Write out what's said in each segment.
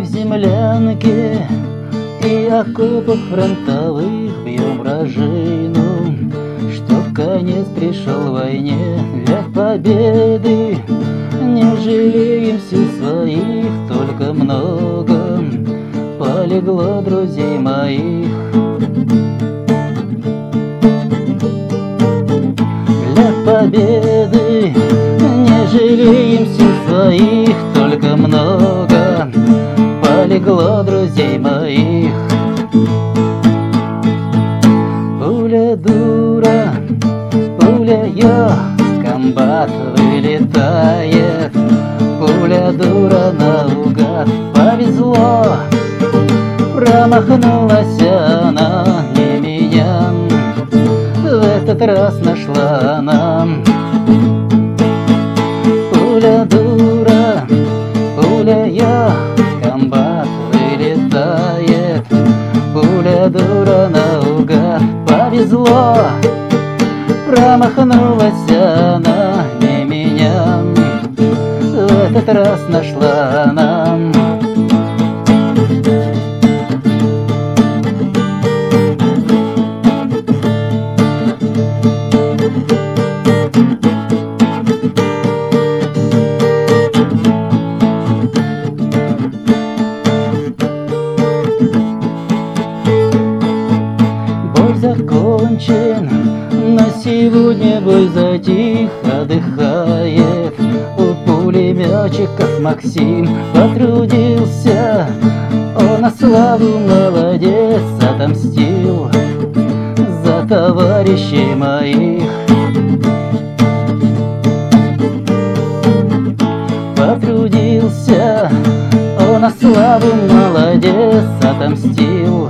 в землянке И окопах фронтовых бьем рожину Чтоб конец пришел войне Для победы. Не жалеем сил своих, только много Полегло друзей моих. Для победы не жалеем сил своих, полегло друзей моих. Пуля дура, пуля я, комбат вылетает. Пуля дура наугад, повезло, промахнулась она не меня. В этот раз нашла нам наугад, повезло. Промахнулась она не меня В этот раз нашла нам закончен, на сегодня бой затих, отдыхает У пулеметчиков Максим потрудился. Он на славу молодец отомстил За товарищей моих. Потрудился он на славу молодец отомстил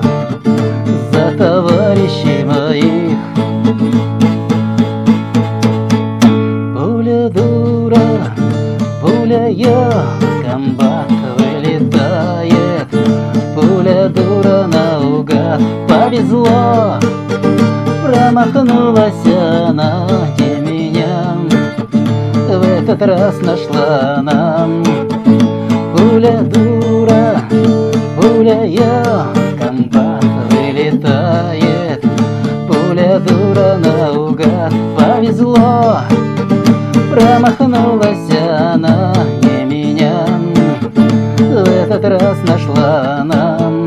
пуля я, комбат вылетает. Пуля дура наугад, повезло, промахнулась она не меня. В этот раз нашла нам Пуля дура, промахнулась она не меня. В этот раз нашла нам